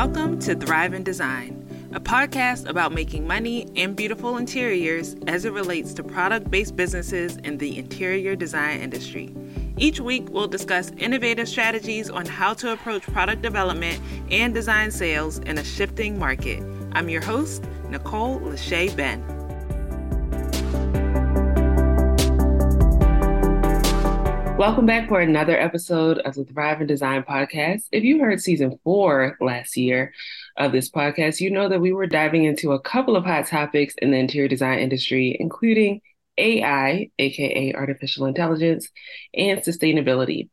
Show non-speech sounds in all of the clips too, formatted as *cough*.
Welcome to Thrive in Design, a podcast about making money and beautiful interiors as it relates to product based businesses in the interior design industry. Each week, we'll discuss innovative strategies on how to approach product development and design sales in a shifting market. I'm your host, Nicole Lachey Ben. Welcome back for another episode of the Thrive in Design podcast. If you heard season four last year of this podcast, you know that we were diving into a couple of hot topics in the interior design industry, including AI, aka artificial intelligence, and sustainability.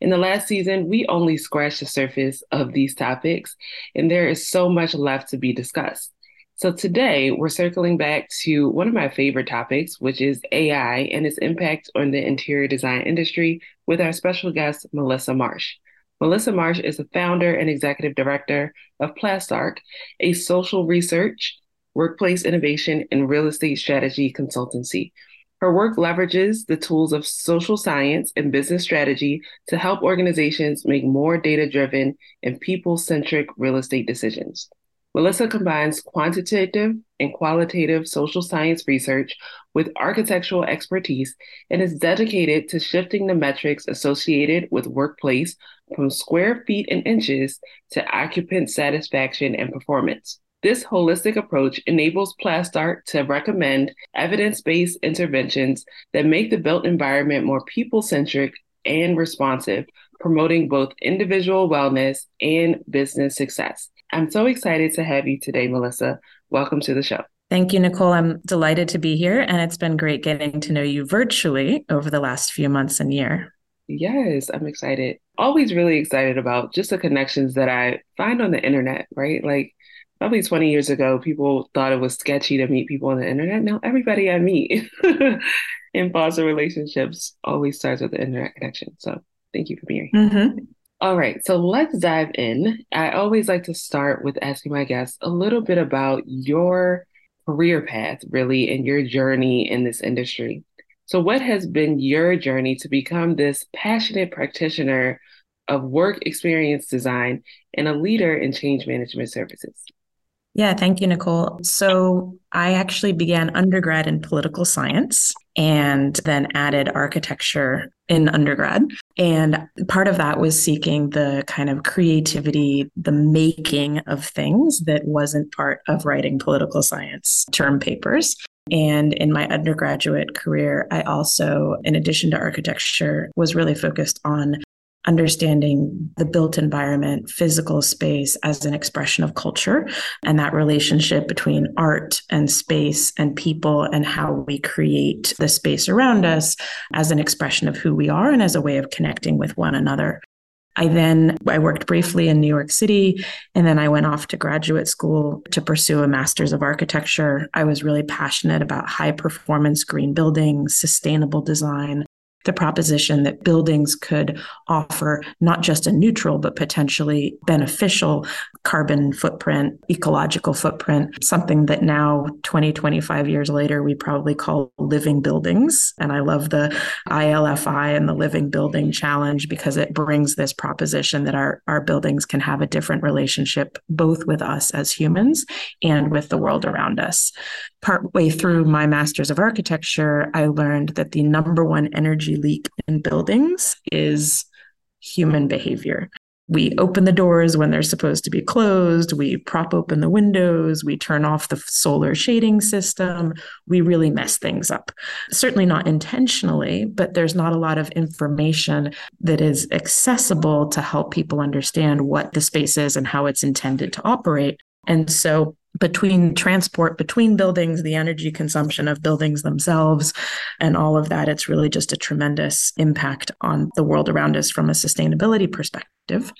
In the last season, we only scratched the surface of these topics, and there is so much left to be discussed. So today we're circling back to one of my favorite topics, which is AI and its impact on the interior design industry with our special guest, Melissa Marsh. Melissa Marsh is the founder and executive director of Plastarc, a social research, workplace innovation, and real estate strategy consultancy. Her work leverages the tools of social science and business strategy to help organizations make more data driven and people centric real estate decisions. Melissa combines quantitative and qualitative social science research with architectural expertise and is dedicated to shifting the metrics associated with workplace from square feet and inches to occupant satisfaction and performance. This holistic approach enables Plastarc to recommend evidence based interventions that make the built environment more people centric and responsive, promoting both individual wellness and business success. I'm so excited to have you today, Melissa. Welcome to the show. Thank you, Nicole. I'm delighted to be here, and it's been great getting to know you virtually over the last few months and year. Yes, I'm excited. Always really excited about just the connections that I find on the internet, right? Like probably 20 years ago, people thought it was sketchy to meet people on the internet. Now everybody I meet *laughs* in foster relationships always starts with the internet connection. So thank you for being here. Mm-hmm. All right, so let's dive in. I always like to start with asking my guests a little bit about your career path, really, and your journey in this industry. So, what has been your journey to become this passionate practitioner of work experience design and a leader in change management services? Yeah, thank you, Nicole. So I actually began undergrad in political science and then added architecture in undergrad. And part of that was seeking the kind of creativity, the making of things that wasn't part of writing political science term papers. And in my undergraduate career, I also, in addition to architecture, was really focused on understanding the built environment, physical space as an expression of culture, and that relationship between art and space and people and how we create the space around us as an expression of who we are and as a way of connecting with one another. I then I worked briefly in New York City and then I went off to graduate school to pursue a master's of architecture. I was really passionate about high performance green buildings, sustainable design, the proposition that buildings could offer not just a neutral, but potentially beneficial carbon footprint, ecological footprint, something that now, 20, 25 years later, we probably call living buildings. And I love the ILFI and the Living Building Challenge because it brings this proposition that our, our buildings can have a different relationship both with us as humans and with the world around us. Partway through my Master's of Architecture, I learned that the number one energy leak in buildings is human behavior. We open the doors when they're supposed to be closed. We prop open the windows. We turn off the solar shading system. We really mess things up. Certainly not intentionally, but there's not a lot of information that is accessible to help people understand what the space is and how it's intended to operate. And so between transport between buildings, the energy consumption of buildings themselves, and all of that, it's really just a tremendous impact on the world around us from a sustainability perspective.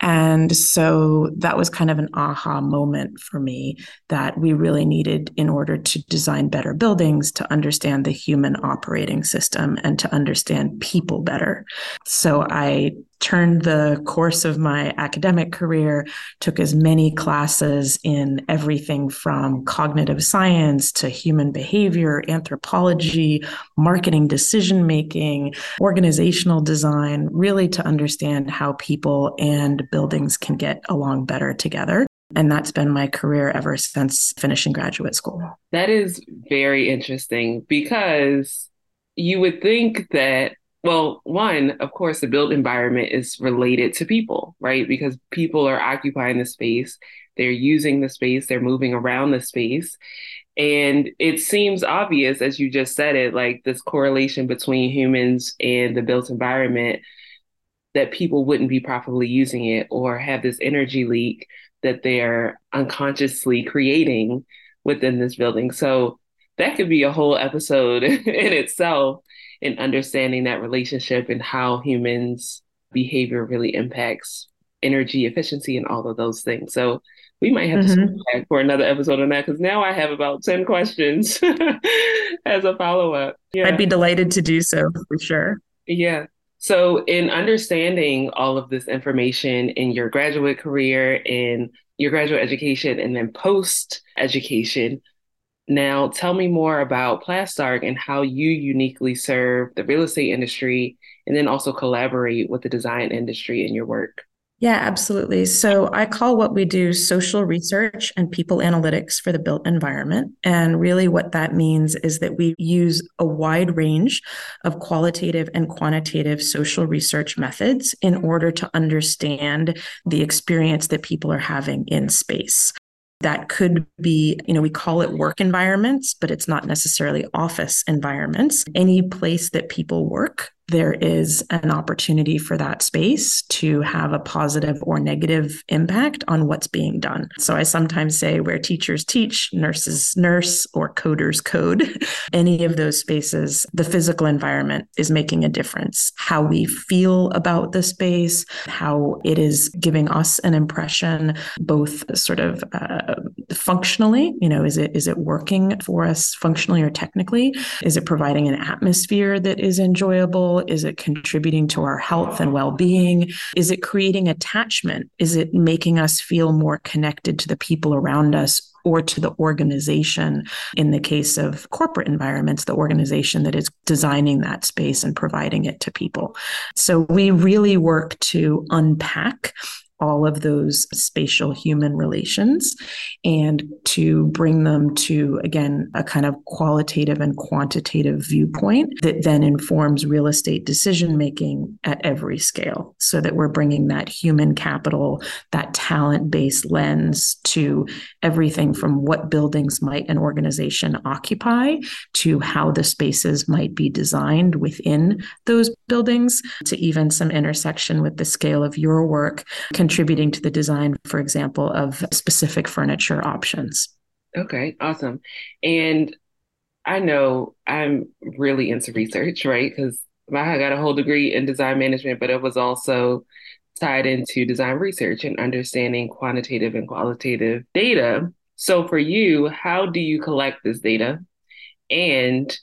And so that was kind of an aha moment for me that we really needed in order to design better buildings to understand the human operating system and to understand people better. So I turned the course of my academic career, took as many classes in everything from cognitive science to human behavior, anthropology, marketing decision making, organizational design, really to understand how people and buildings can get along better together. And that's been my career ever since finishing graduate school. That is very interesting because you would think that well, one, of course, the built environment is related to people, right? Because people are occupying the space, they're using the space, they're moving around the space. And it seems obvious, as you just said it, like this correlation between humans and the built environment, that people wouldn't be properly using it or have this energy leak that they're unconsciously creating within this building. So that could be a whole episode *laughs* in itself in understanding that relationship and how humans' behavior really impacts energy efficiency and all of those things. So we might have mm-hmm. to back for another episode on that because now I have about 10 questions *laughs* as a follow up. Yeah. I'd be delighted to do so for sure. Yeah. So, in understanding all of this information in your graduate career, in your graduate education, and then post education, now, tell me more about Plastarc and how you uniquely serve the real estate industry and then also collaborate with the design industry in your work. Yeah, absolutely. So I call what we do social research and people analytics for the built environment. And really, what that means is that we use a wide range of qualitative and quantitative social research methods in order to understand the experience that people are having in space that could be, you know, we call it work environments, but it's not necessarily office environments. Any place that people work there is an opportunity for that space to have a positive or negative impact on what's being done. So I sometimes say where teachers teach, nurses nurse, or coders code, *laughs* any of those spaces, the physical environment is making a difference. How we feel about the space, how it is giving us an impression, both sort of uh, functionally, you know, is it is it working for us functionally or technically? Is it providing an atmosphere that is enjoyable? Is it contributing to our health and well being? Is it creating attachment? Is it making us feel more connected to the people around us or to the organization. In the case of corporate environments, the organization that is designing that space and providing it to people. So we really work to unpack all of those spatial human relations and to bring them to, again, a kind of qualitative and quantitative viewpoint that then informs real estate decision making at every scale. So that we're bringing that human capital, that talent based lens to everything from what buildings might an organization occupy to how the spaces might be designed within those buildings to even some intersection with the scale of your work contributing to the design, for example, of specific furniture options. Okay, awesome. And I know I'm really into research, right? Because I got a whole degree in design management, but it was also tied into design research and understanding quantitative and qualitative data. So, for you, how do you collect this data and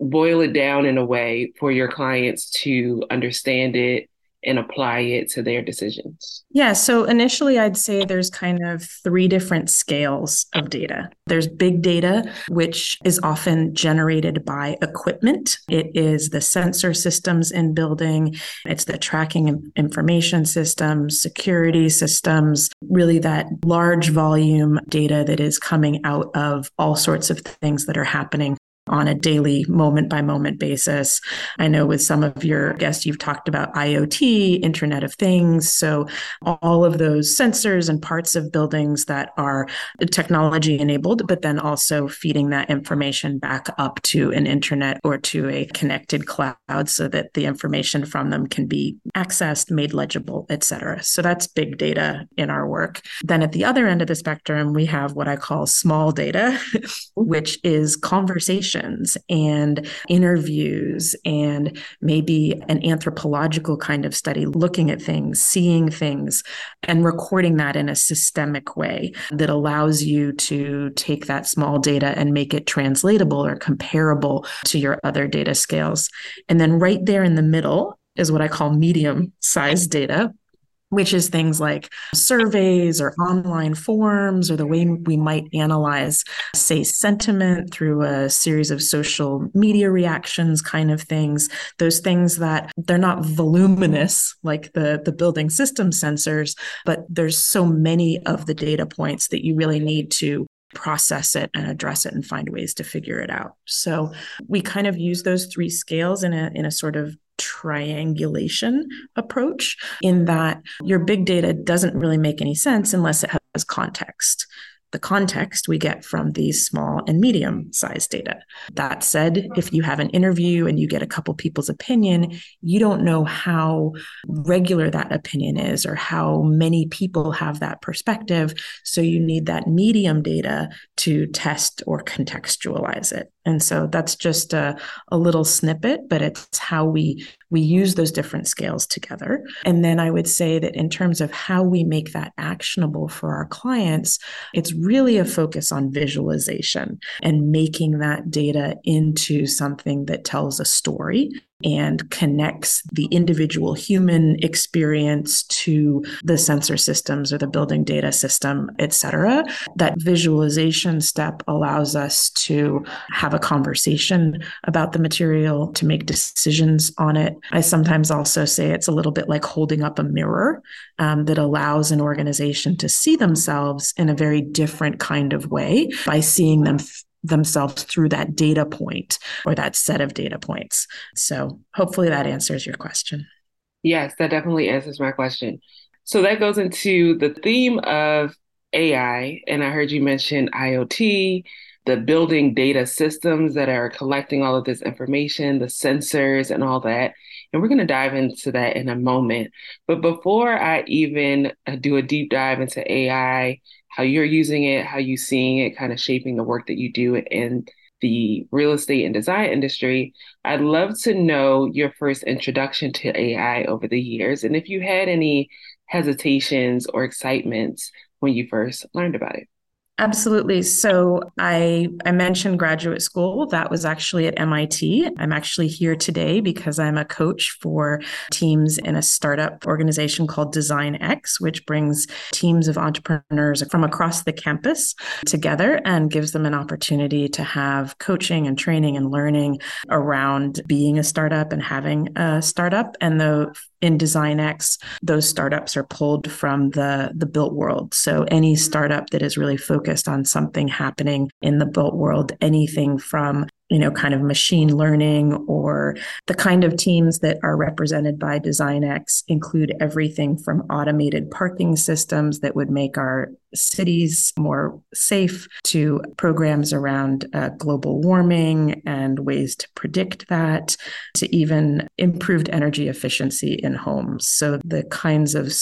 boil it down in a way for your clients to understand it and apply it to their decisions? Yeah. So initially, I'd say there's kind of three different scales of data. There's big data, which is often generated by equipment. It is the sensor systems in building, it's the tracking information systems, security systems, really that large volume data that is coming out of all sorts of things that are happening on a daily moment by moment basis. I know with some of your guests, you've talked about IoT, Internet of Things. So, all of those sensors and parts of buildings that are technology enabled, but then also feeding that information back up to an internet or to a connected cloud so that the information from them can be accessed, made legible, et cetera. So, that's big data in our work. Then at the other end of the spectrum, we have what I call small data, *laughs* which is conversation and interviews and maybe an anthropological kind of study, looking at things, seeing things, and recording that in a systemic way that allows you to take that small data and make it translatable or comparable to your other data scales. And then right there in the middle, is what I call medium sized data, which is things like surveys or online forms or the way we might analyze, say, sentiment through a series of social media reactions kind of things. Those things that they're not voluminous like the, the building system sensors, but there's so many of the data points that you really need to process it and address it and find ways to figure it out. So we kind of use those three scales in a in a sort of triangulation approach in that your big data doesn't really make any sense unless it has context the context we get from these small and medium sized data. That said, if you have an interview and you get a couple people's opinion, you don't know how regular that opinion is or how many people have that perspective. So you need that medium data to test or contextualize it. And so that's just a, a little snippet, but it's how we we use those different scales together. And then I would say that in terms of how we make that actionable for our clients, it's really a focus on visualization and making that data into something that tells a story and connects the individual human experience to the sensor systems or the building data system, et cetera. That visualization step allows us to have a conversation about the material, to make decisions on it. I sometimes also say it's a little bit like holding up a mirror um, that allows an organization to see themselves in a very different kind of way by seeing them themselves through that data point or that set of data points. So hopefully that answers your question. Yes, that definitely answers my question. So that goes into the theme of AI. And I heard you mention IoT, the building data systems that are collecting all of this information, the sensors, and all that. And we're going to dive into that in a moment. But before I even do a deep dive into AI how you're using it, how you seeing it kind of shaping the work that you do in the real estate and design industry. I'd love to know your first introduction to AI over the years and if you had any hesitations or excitements when you first learned about it. Absolutely. So I I mentioned graduate school. That was actually at MIT. I'm actually here today because I'm a coach for teams in a startup organization called DesignX, which brings teams of entrepreneurs from across the campus together and gives them an opportunity to have coaching and training and learning around being a startup and having a startup. And the in DesignX, those startups are pulled from the the built world. So any startup that is really focused on something happening in the built world, anything from you know, kind of machine learning or the kind of teams that are represented by DesignX include everything from automated parking systems that would make our cities more safe to programs around uh, global warming and ways to predict that to even improved energy efficiency in homes. So the kinds of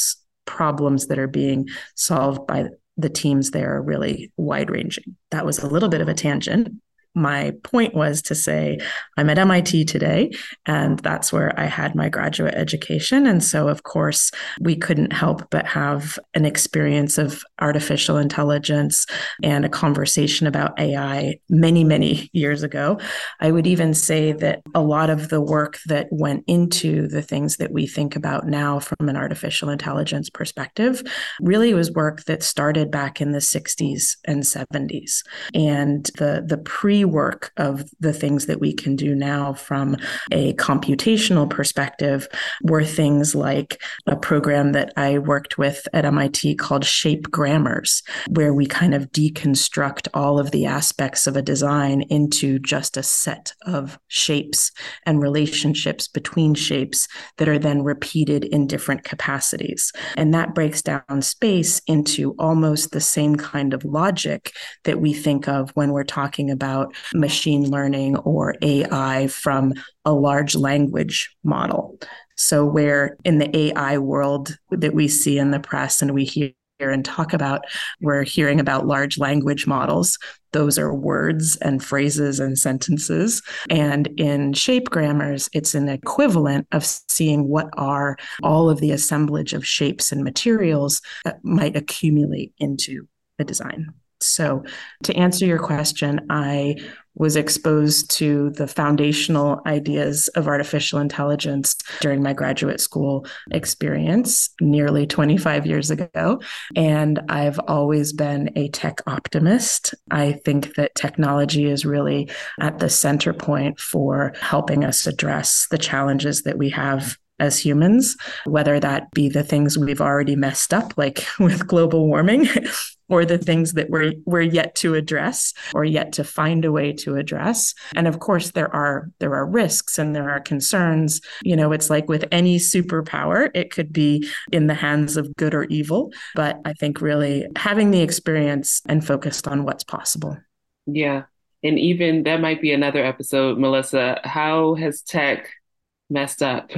problems that are being solved by the teams there are really wide ranging. That was a little bit of a tangent, my point was to say, I'm at MIT today, and that's where I had my graduate education. And so, of course, we couldn't help but have an experience of artificial intelligence and a conversation about AI many, many years ago. I would even say that a lot of the work that went into the things that we think about now from an artificial intelligence perspective really was work that started back in the 60s and 70s. And the, the pre rework of the things that we can do now from a computational perspective were things like a program that I worked with at MIT called Shape Grammars, where we kind of deconstruct all of the aspects of a design into just a set of shapes and relationships between shapes that are then repeated in different capacities. And that breaks down space into almost the same kind of logic that we think of when we're talking about machine learning or AI from a large language model. So, where in the AI world that we see in the press and we hear and talk about, we're hearing about large language models. Those are words and phrases and sentences. And in shape grammars, it's an equivalent of seeing what are all of the assemblage of shapes and materials that might accumulate into a design. So, to answer your question, I was exposed to the foundational ideas of artificial intelligence during my graduate school experience nearly 25 years ago. And I've always been a tech optimist. I think that technology is really at the center point for helping us address the challenges that we have as humans, whether that be the things we've already messed up, like *laughs* with global warming, or the things that we're we're yet to address or yet to find a way to address. And of course, there are there are risks and there are concerns. You know, it's like with any superpower, it could be in the hands of good or evil. But I think really having the experience and focused on what's possible. Yeah. And even that might be another episode, Melissa. How has tech messed up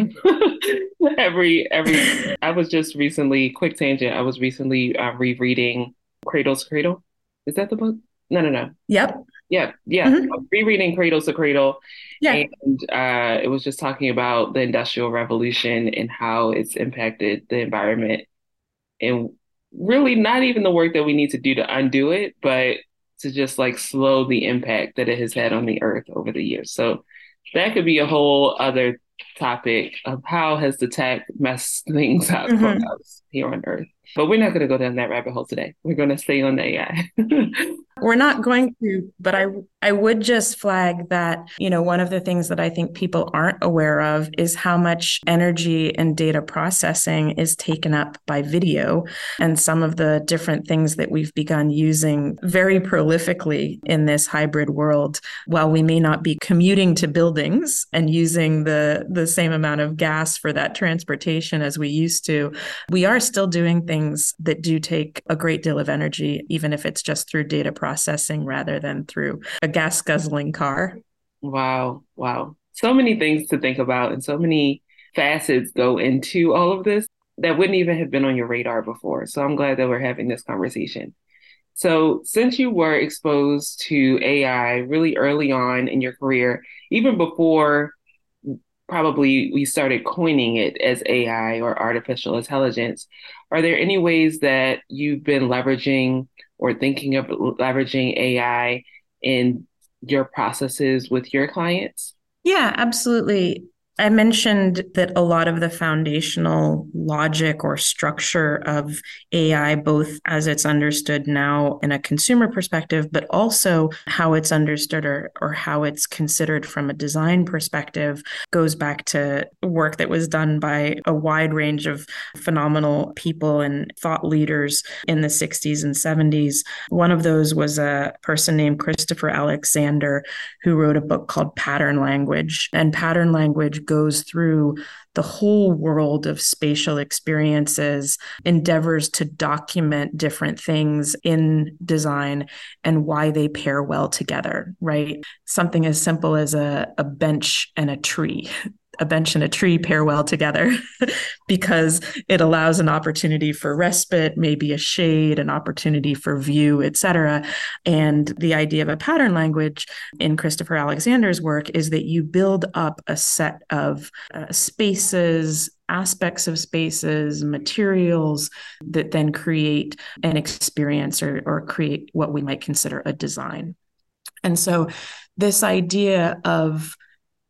*laughs* every every i was just recently quick tangent i was recently uh, rereading cradles cradle? Is that the book? No no no. Yep. Yeah yeah. Mm-hmm. rereading cradles to cradle yeah. and uh, it was just talking about the industrial revolution and how it's impacted the environment. And really not even the work that we need to do to undo it but to just like slow the impact that it has had on the earth over the years. So that could be a whole other topic of how has the tech messed things up mm-hmm. for us here on Earth. But we're not going to go down that rabbit hole today. We're going to stay on AI. *laughs* We're not going to, but I I would just flag that, you know, one of the things that I think people aren't aware of is how much energy and data processing is taken up by video and some of the different things that we've begun using very prolifically in this hybrid world. While we may not be commuting to buildings and using the the same amount of gas for that transportation as we used to, we are still doing things that do take a great deal of energy even if it's just through data processing rather than through a gas guzzling car. Wow. Wow. So many things to think about and so many facets go into all of this that wouldn't even have been on your radar before. So I'm glad that we're having this conversation. So, since you were exposed to AI really early on in your career, even before probably we started coining it as AI or artificial intelligence, are there any ways that you've been leveraging or thinking of leveraging AI in your processes with your clients? Yeah, absolutely. I mentioned that a lot of the foundational logic or structure of AI, both as it's understood now in a consumer perspective, but also how it's understood or, or how it's considered from a design perspective, goes back to work that was done by a wide range of phenomenal people and thought leaders in the 60s and 70s. One of those was a person named Christopher Alexander, who wrote a book called Pattern Language. And pattern language goes through the whole world of spatial experiences, endeavors to document different things in design and why they pair well together, right? Something as simple as a, a bench and a tree *laughs* a bench and a tree pair well together *laughs* because it allows an opportunity for respite maybe a shade an opportunity for view etc and the idea of a pattern language in christopher alexander's work is that you build up a set of uh, spaces aspects of spaces, materials that then create an experience or, or create what we might consider a design. And so, this idea of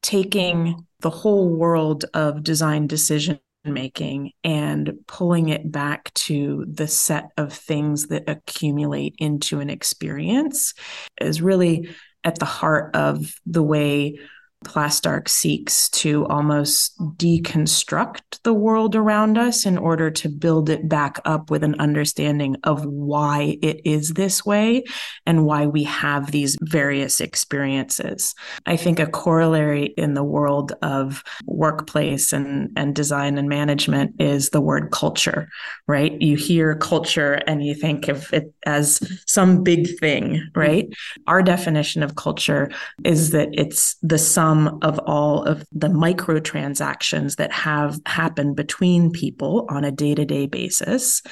taking the whole world of design decision making and pulling it back to the set of things that accumulate into an experience is really at the heart of the way Plastarc seeks to almost deconstruct the world around us in order to build it back up with an understanding of why it is this way and why we have these various experiences. I think a corollary in the world of workplace and, and design and management is the word culture, right? You hear culture and you think of it as some big thing, right? Our definition of culture is that it's the sum sum of all of the microtransactions that have happened between people on a day to day basis,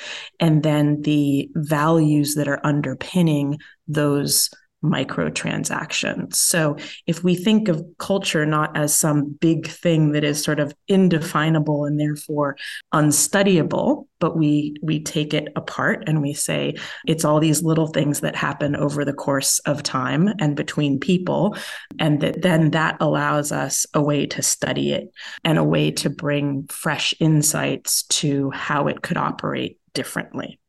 and then the values that are underpinning those microtransactions. So if we think of culture not as some big thing that is sort of indefinable and therefore unstudyable, but we we take it apart and we say it's all these little things that happen over the course of time and between people and that then that allows us a way to study it and a way to bring fresh insights to how it could operate differently.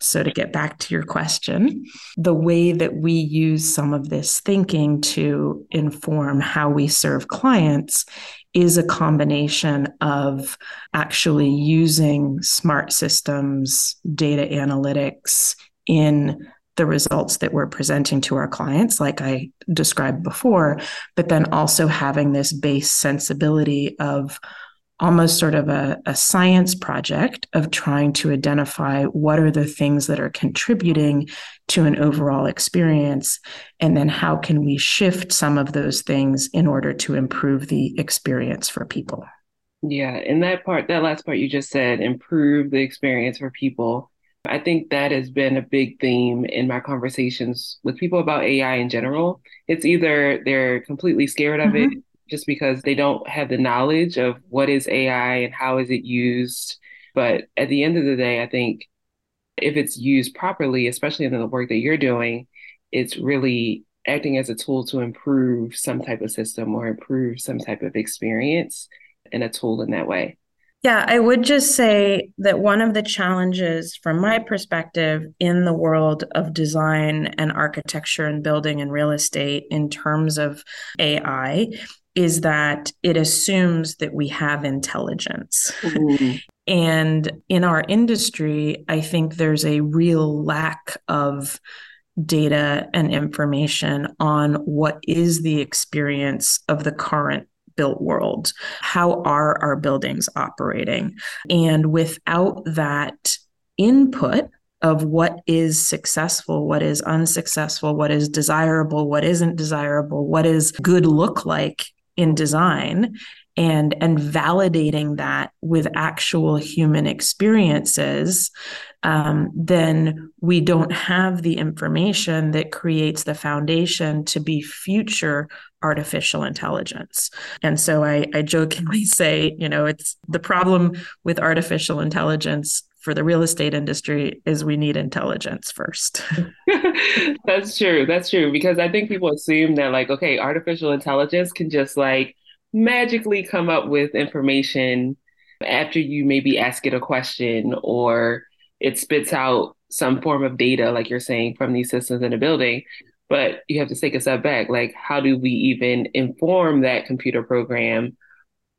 So, to get back to your question, the way that we use some of this thinking to inform how we serve clients is a combination of actually using smart systems, data analytics in the results that we're presenting to our clients, like I described before, but then also having this base sensibility of almost sort of a, a, science project of trying to identify what are the things that are contributing to an overall experience and then how can we shift some of those things in order to improve the experience for people yeah and that part that last part you just said improve the experience for people i think that has been a big theme in my conversations with people about ai in general it's either they're completely scared of mm-hmm. it just because they don't have the knowledge of what is AI and how is it used. But at the end of the day, I think if it's used properly, especially in the work that you're doing, it's really acting as a tool to improve some type of system or improve some type of experience and a tool in that way. Yeah, I would just say that one of the challenges from my perspective in the world of design and architecture and building and real estate in terms of AI is that it assumes that we have intelligence. Mm-hmm. and in our industry, I think there's a real lack of data and information on what is the experience of the current built world. How are our buildings operating? And without that input, of what is successful, what is unsuccessful, what is desirable, what isn't desirable, what is good look like in design and and validating that with actual human experiences um, then we don't have the information that creates the foundation to be future artificial intelligence. And so I, I jokingly *laughs* say you know it's the problem with artificial intelligence for the real estate industry is we need intelligence first. *laughs* That's true. That's true. Because I think people assume that, like, okay, artificial intelligence can just like magically come up with information after you maybe ask it a question or it spits out some form of data, like you're saying, from these systems in a building. But you have to take a step back. Like, how do we even inform that computer program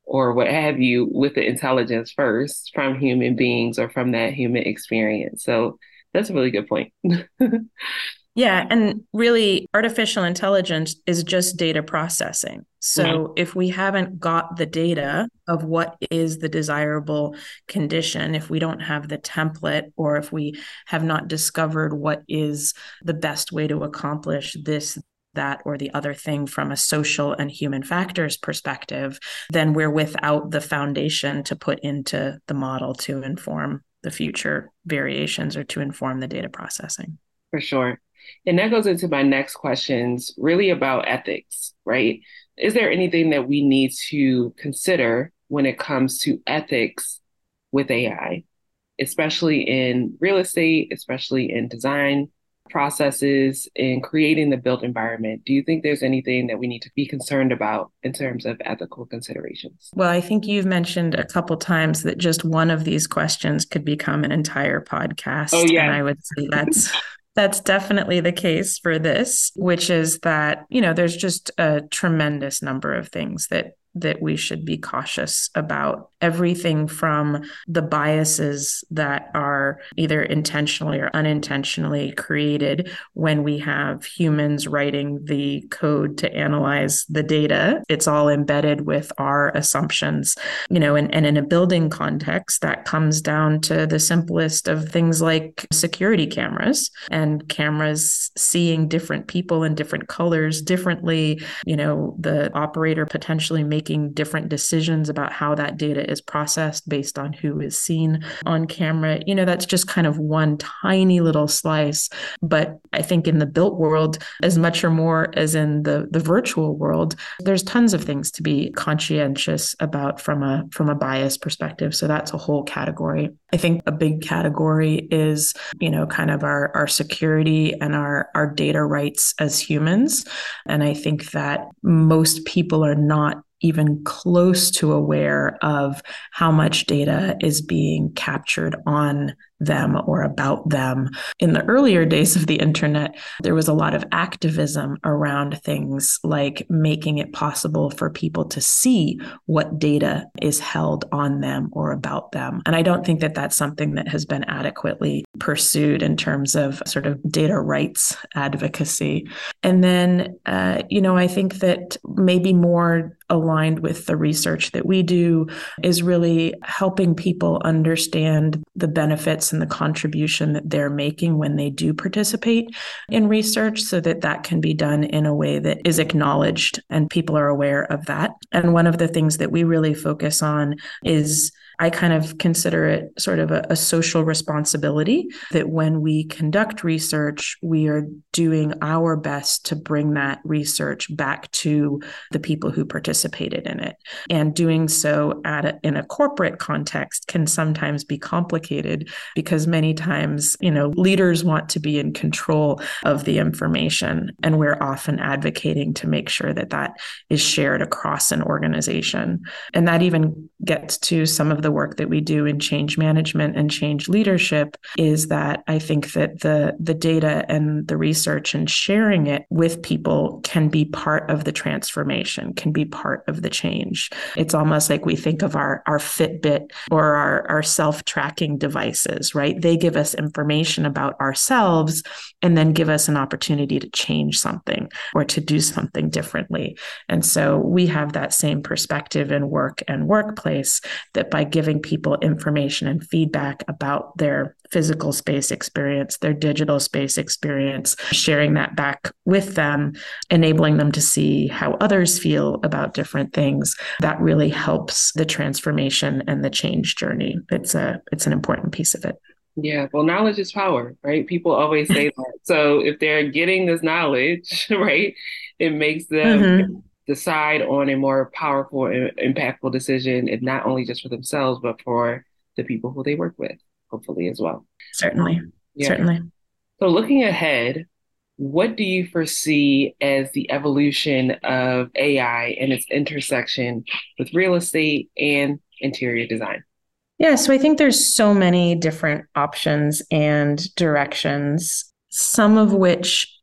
or what have you with the intelligence first from human beings or from that human experience. So that's a really good point. *laughs* yeah. And really, artificial intelligence is just data processing. So mm-hmm. if we haven't got the data of what is the desirable condition, if we don't have the template, or if we have not discovered what is the best way to accomplish this, that or the other thing from a social and human factors perspective, then we're without the foundation to put into the model to inform the future variations or to inform the data processing. For sure. And that goes into my next questions, really about ethics, right? Is there anything that we need to consider when it comes to ethics with AI, especially in real estate, especially in design, processes in creating the built environment, do you think there's anything that we need to be concerned about in terms of ethical considerations? Well, I think you've mentioned a couple times that just one of these questions could become an entire podcast. Oh, yeah. And I would say that's that's definitely the case for this, which is that, you know, there's just a tremendous number of things that that we should be cautious about everything from the biases that are either intentionally or unintentionally created when we have humans writing the code to analyze the data. It's all embedded with our assumptions, you know, and, and in a building context, that comes down to the simplest of things like security cameras and cameras seeing different people in different colors differently, you know, the operator potentially making making different decisions about how that data is processed based on who is seen on camera. You know, that's just kind of one tiny little slice. But I think in the built world, as much or more as in the, the virtual world, there's tons of things to be conscientious about from a from a bias perspective. So that's a whole category. I think a big category is, you know, kind of our, our security and our, our data rights as humans. And I think that most people are not even close to aware of how much data is being captured on them or about them. In the earlier days of the internet, there was a lot of activism around things like making it possible for people to see what data is held on them or about them. And I don't think that that's something that has been adequately pursued in terms of sort of data rights advocacy. And then, uh, you know, I think that maybe more aligned with the research that we do is really helping people understand the benefits and the contribution that they're making when they do participate in research so that that can be done in a way that is acknowledged and people are aware of that. And one of the things that we really focus on is I kind of consider it sort of a, a, social responsibility that when we conduct research, we are doing our best to bring that research back to the people who participated in it. And doing so at a, in a corporate context can sometimes be complicated because many times, you know, leaders want to be in control of the information. And we're often advocating to make sure that that is shared across an organization. And that even gets to some of the work that we do in change management and change leadership is that I think that the the data and the research and sharing it with people can be part of the transformation, can be part of the change. It's almost like we think of our our Fitbit or our, our self-tracking devices, right? They give us information about ourselves and then give us an opportunity to change something or to do something differently. And so we have that same perspective in work and workplace that by giving people information and feedback about their physical space experience, their digital space experience, sharing that back with them, enabling them to see how others feel about different things, that really helps the transformation and the change journey. It's a it's an important piece of it. Yeah, well, knowledge is power, right? People always say *laughs* that. So if they're getting this knowledge, *laughs* right, it makes them mm-hmm. Decide on a more powerful and impactful decision, and not only just for themselves, but for the people who they work with, hopefully as well. Certainly. Yeah. Certainly. So looking ahead, what do you foresee as the evolution of AI and its intersection with real estate and interior design? Yeah, so I think there's so many different options and directions, some of which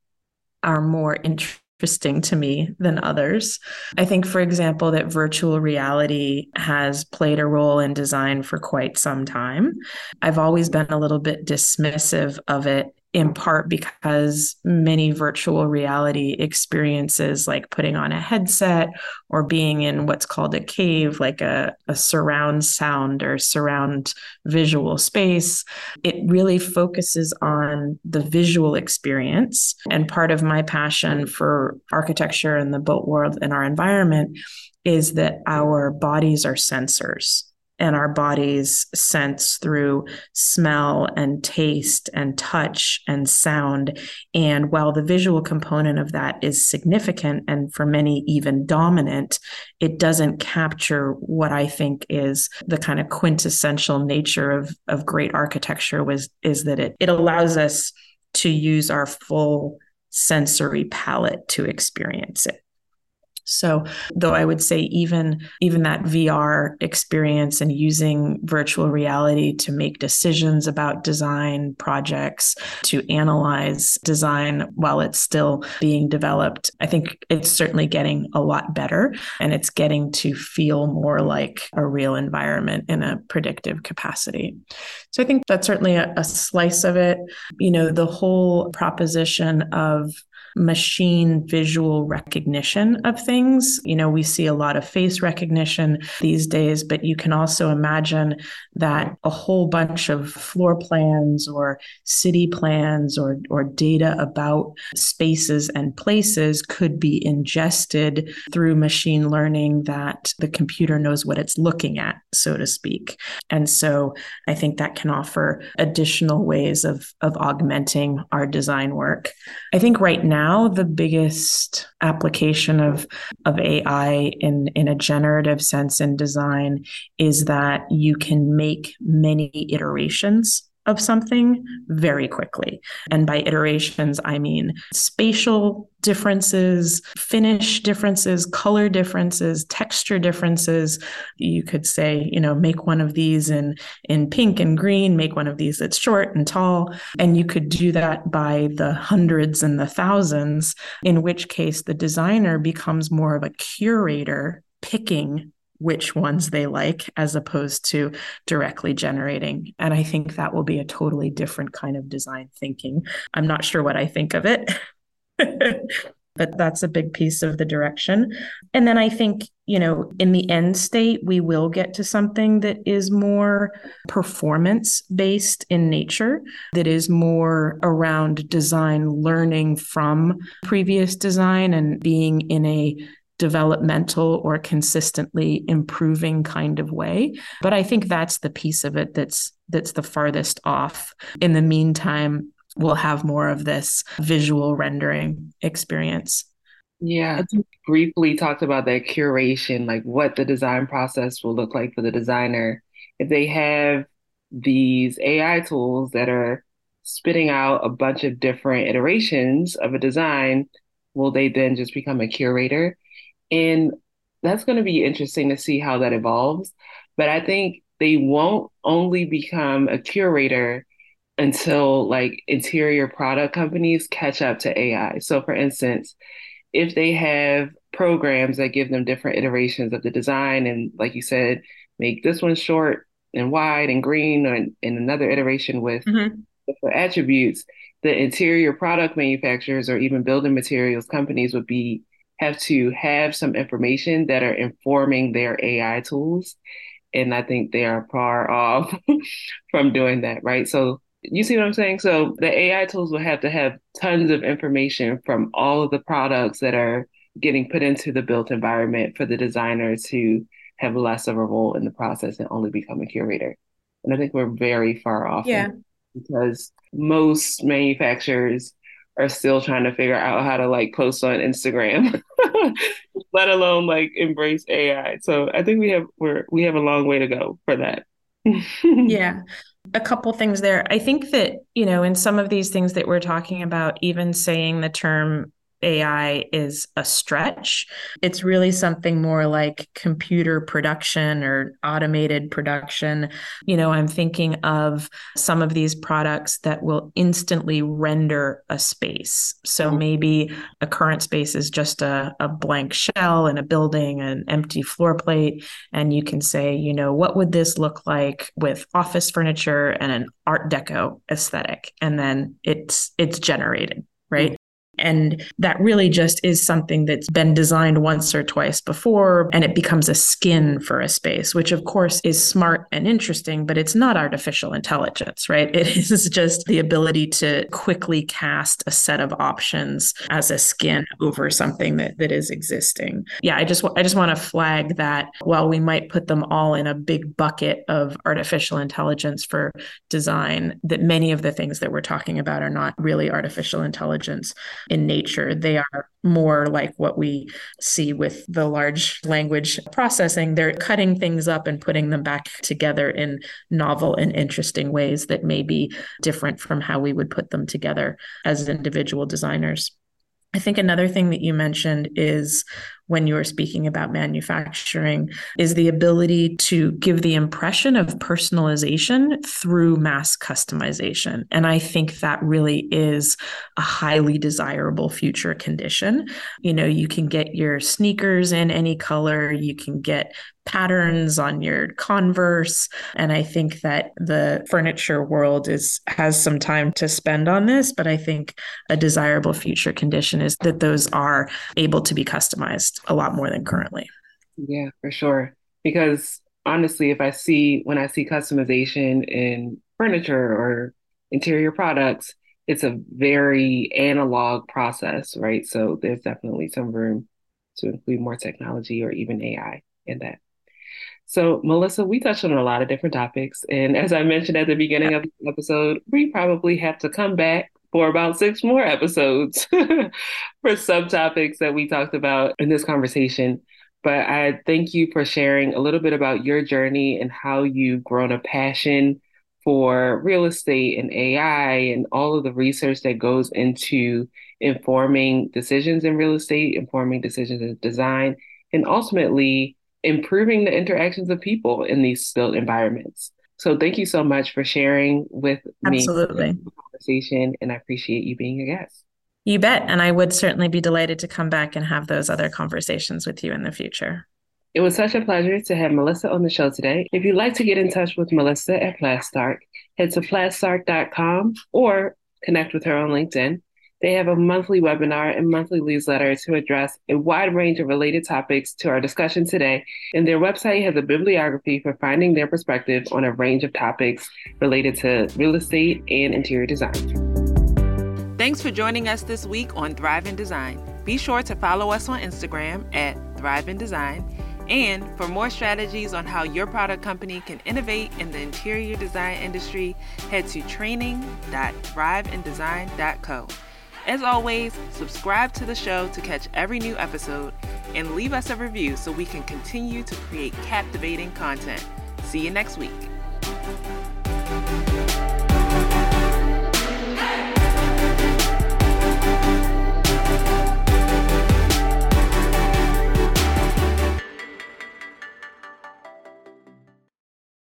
are more interesting to me than others. I think, for example, that virtual reality has played a role in design for quite some time. I've always been a little bit dismissive of it in part because many virtual reality experiences, like putting on a headset or being in what's called a cave, like a, a surround sound or surround visual space, it really focuses on the visual experience. And part of my passion for architecture and the built world and our environment is that our bodies are sensors and our bodies sense through smell and taste and touch and sound. And while the visual component of that is significant and for many even dominant, it doesn't capture what I think is the kind of quintessential nature of, of great architecture was is that it, it allows us to use our full sensory palette to experience it. So, though I would say even even that VR experience and using virtual reality to make decisions about design projects, to analyze design while it's still being developed, I think it's certainly getting a lot better and it's getting to feel more like a real environment in a predictive capacity. So, I think that's certainly a, a slice of it. You know, the whole proposition of machine visual recognition of things. You know, we see a lot of face recognition these days, but you can also imagine that a whole bunch of floor plans or city plans or, or data about spaces and places could be ingested through machine learning that the computer knows what it's looking at, so to speak. And so I think that can offer additional ways of, of augmenting our design work. I think right now the biggest application of, of AI in, in a generative sense in design is that you can make many iterations of something very quickly. And by iterations, I mean spatial differences, finish differences, color differences, texture differences. You could say, you know, make one of these in, in pink and green, make one of these that's short and tall. And you could do that by the hundreds and the thousands, in which case the designer becomes more of a curator picking which ones they like as opposed to directly generating. And I think that will be a totally different kind of design thinking. I'm not sure what I think of it. *laughs* but that's a big piece of the direction. And then I think, you know, in the end state, we will get to something that is more performance based in nature, that is more around design learning from previous design and being in a developmental or consistently improving kind of way. But i think that's the piece of it that's that's the farthest off. In the meantime we'll have more of this visual rendering experience. Yeah. Briefly talked about that curation like what the design process will look like for the designer. If they have these ai tools that are spitting out a bunch of different iterations of a design will they then just become a curator and that's going to be interesting to see how that evolves. But I think they won't only become a curator until like interior product companies catch up to AI. So, for instance, if they have programs that give them different iterations of the design, and like you said, make this one short and wide and green, and, and another iteration with mm-hmm. different attributes, the interior product manufacturers or even building materials companies would be have to have some information that are informing their AI tools. And I think they are far *laughs* off from doing that, right? So you see what I'm saying? So the AI tools will have to have tons of information from all of the products that are getting put into the built environment for the designer to have less of a role in the process and only become a curator. And I think we're very far off. Yeah. Because most manufacturers are still trying to figure out how to like post on Instagram, *laughs* let alone like embrace AI. So I think we have we're we have a long way to go for that. *laughs* yeah. A couple things there. I think that, you know, in some of these things that we're talking about, even saying the term AI is a stretch. It's really something more like computer production or automated production. You know, I'm thinking of some of these products that will instantly render a space. So mm-hmm. maybe a current space is just a, a blank shell in a building, an empty floor plate. And you can say, you know, what would this look like with office furniture and an art deco aesthetic? And then it's it's generated right? And that really just is something that's been designed once or twice before, and it becomes a skin for a space, which of course is smart and interesting, but it's not artificial intelligence, right? *laughs* It is just the ability to quickly cast a set of options as a skin over something that, that is existing. Yeah, I just I just want to flag that while we might put them all in a big bucket of artificial intelligence for design, that many of the things that we're talking about are not really artificial intelligence in nature. They are more like what we see with the large language processing. They're cutting things up and putting them back together in novel and interesting ways that may be different from how we would put them together as individual designers. I think another thing that you mentioned is when you were speaking about manufacturing is the ability to give the impression of personalization through mass customization. And I think that really is a highly desirable future condition. You know, you can get your sneakers in any color, you can get patterns on your converse. And i think that the furniture world is has some time to spend on this but i think a desirable future condition is that those are able to be customized a lot more than currently. Yeah for sure. Because honestly if i see when i see customization in furniture or interior products it's a very analog process right? So there's definitely some room to include more technology or even ai in that so, Melissa, we touched on a lot of different topics. And as I mentioned at the beginning of the episode, we probably have to come back for about six more episodes *laughs* for subtopics that we talked about in this conversation. But I thank you for sharing a little bit about your journey and how you've grown a passion for real estate and AI and all of the research that goes into informing decisions in real estate, informing decisions in design, and ultimately improving the interactions of people in these built environments. So thank you so much for sharing with me Absolutely. conversation and I appreciate you being a guest. You bet. And I would certainly be delighted to come back and have those other conversations with you in the future. It was such a pleasure to have Melissa on the show today. If you'd like to get in touch with Melissa at Plastarc, head to plastarc.com or connect with her on LinkedIn. They have a monthly webinar and monthly newsletter to address a wide range of related topics to our discussion today. And their website has a bibliography for finding their perspective on a range of topics related to real estate and interior design. Thanks for joining us this week on Thrive in Design. Be sure to follow us on Instagram at Thrive in Design. And for more strategies on how your product company can innovate in the interior design industry, head to training.thriveindesign.co. As always, subscribe to the show to catch every new episode and leave us a review so we can continue to create captivating content. See you next week.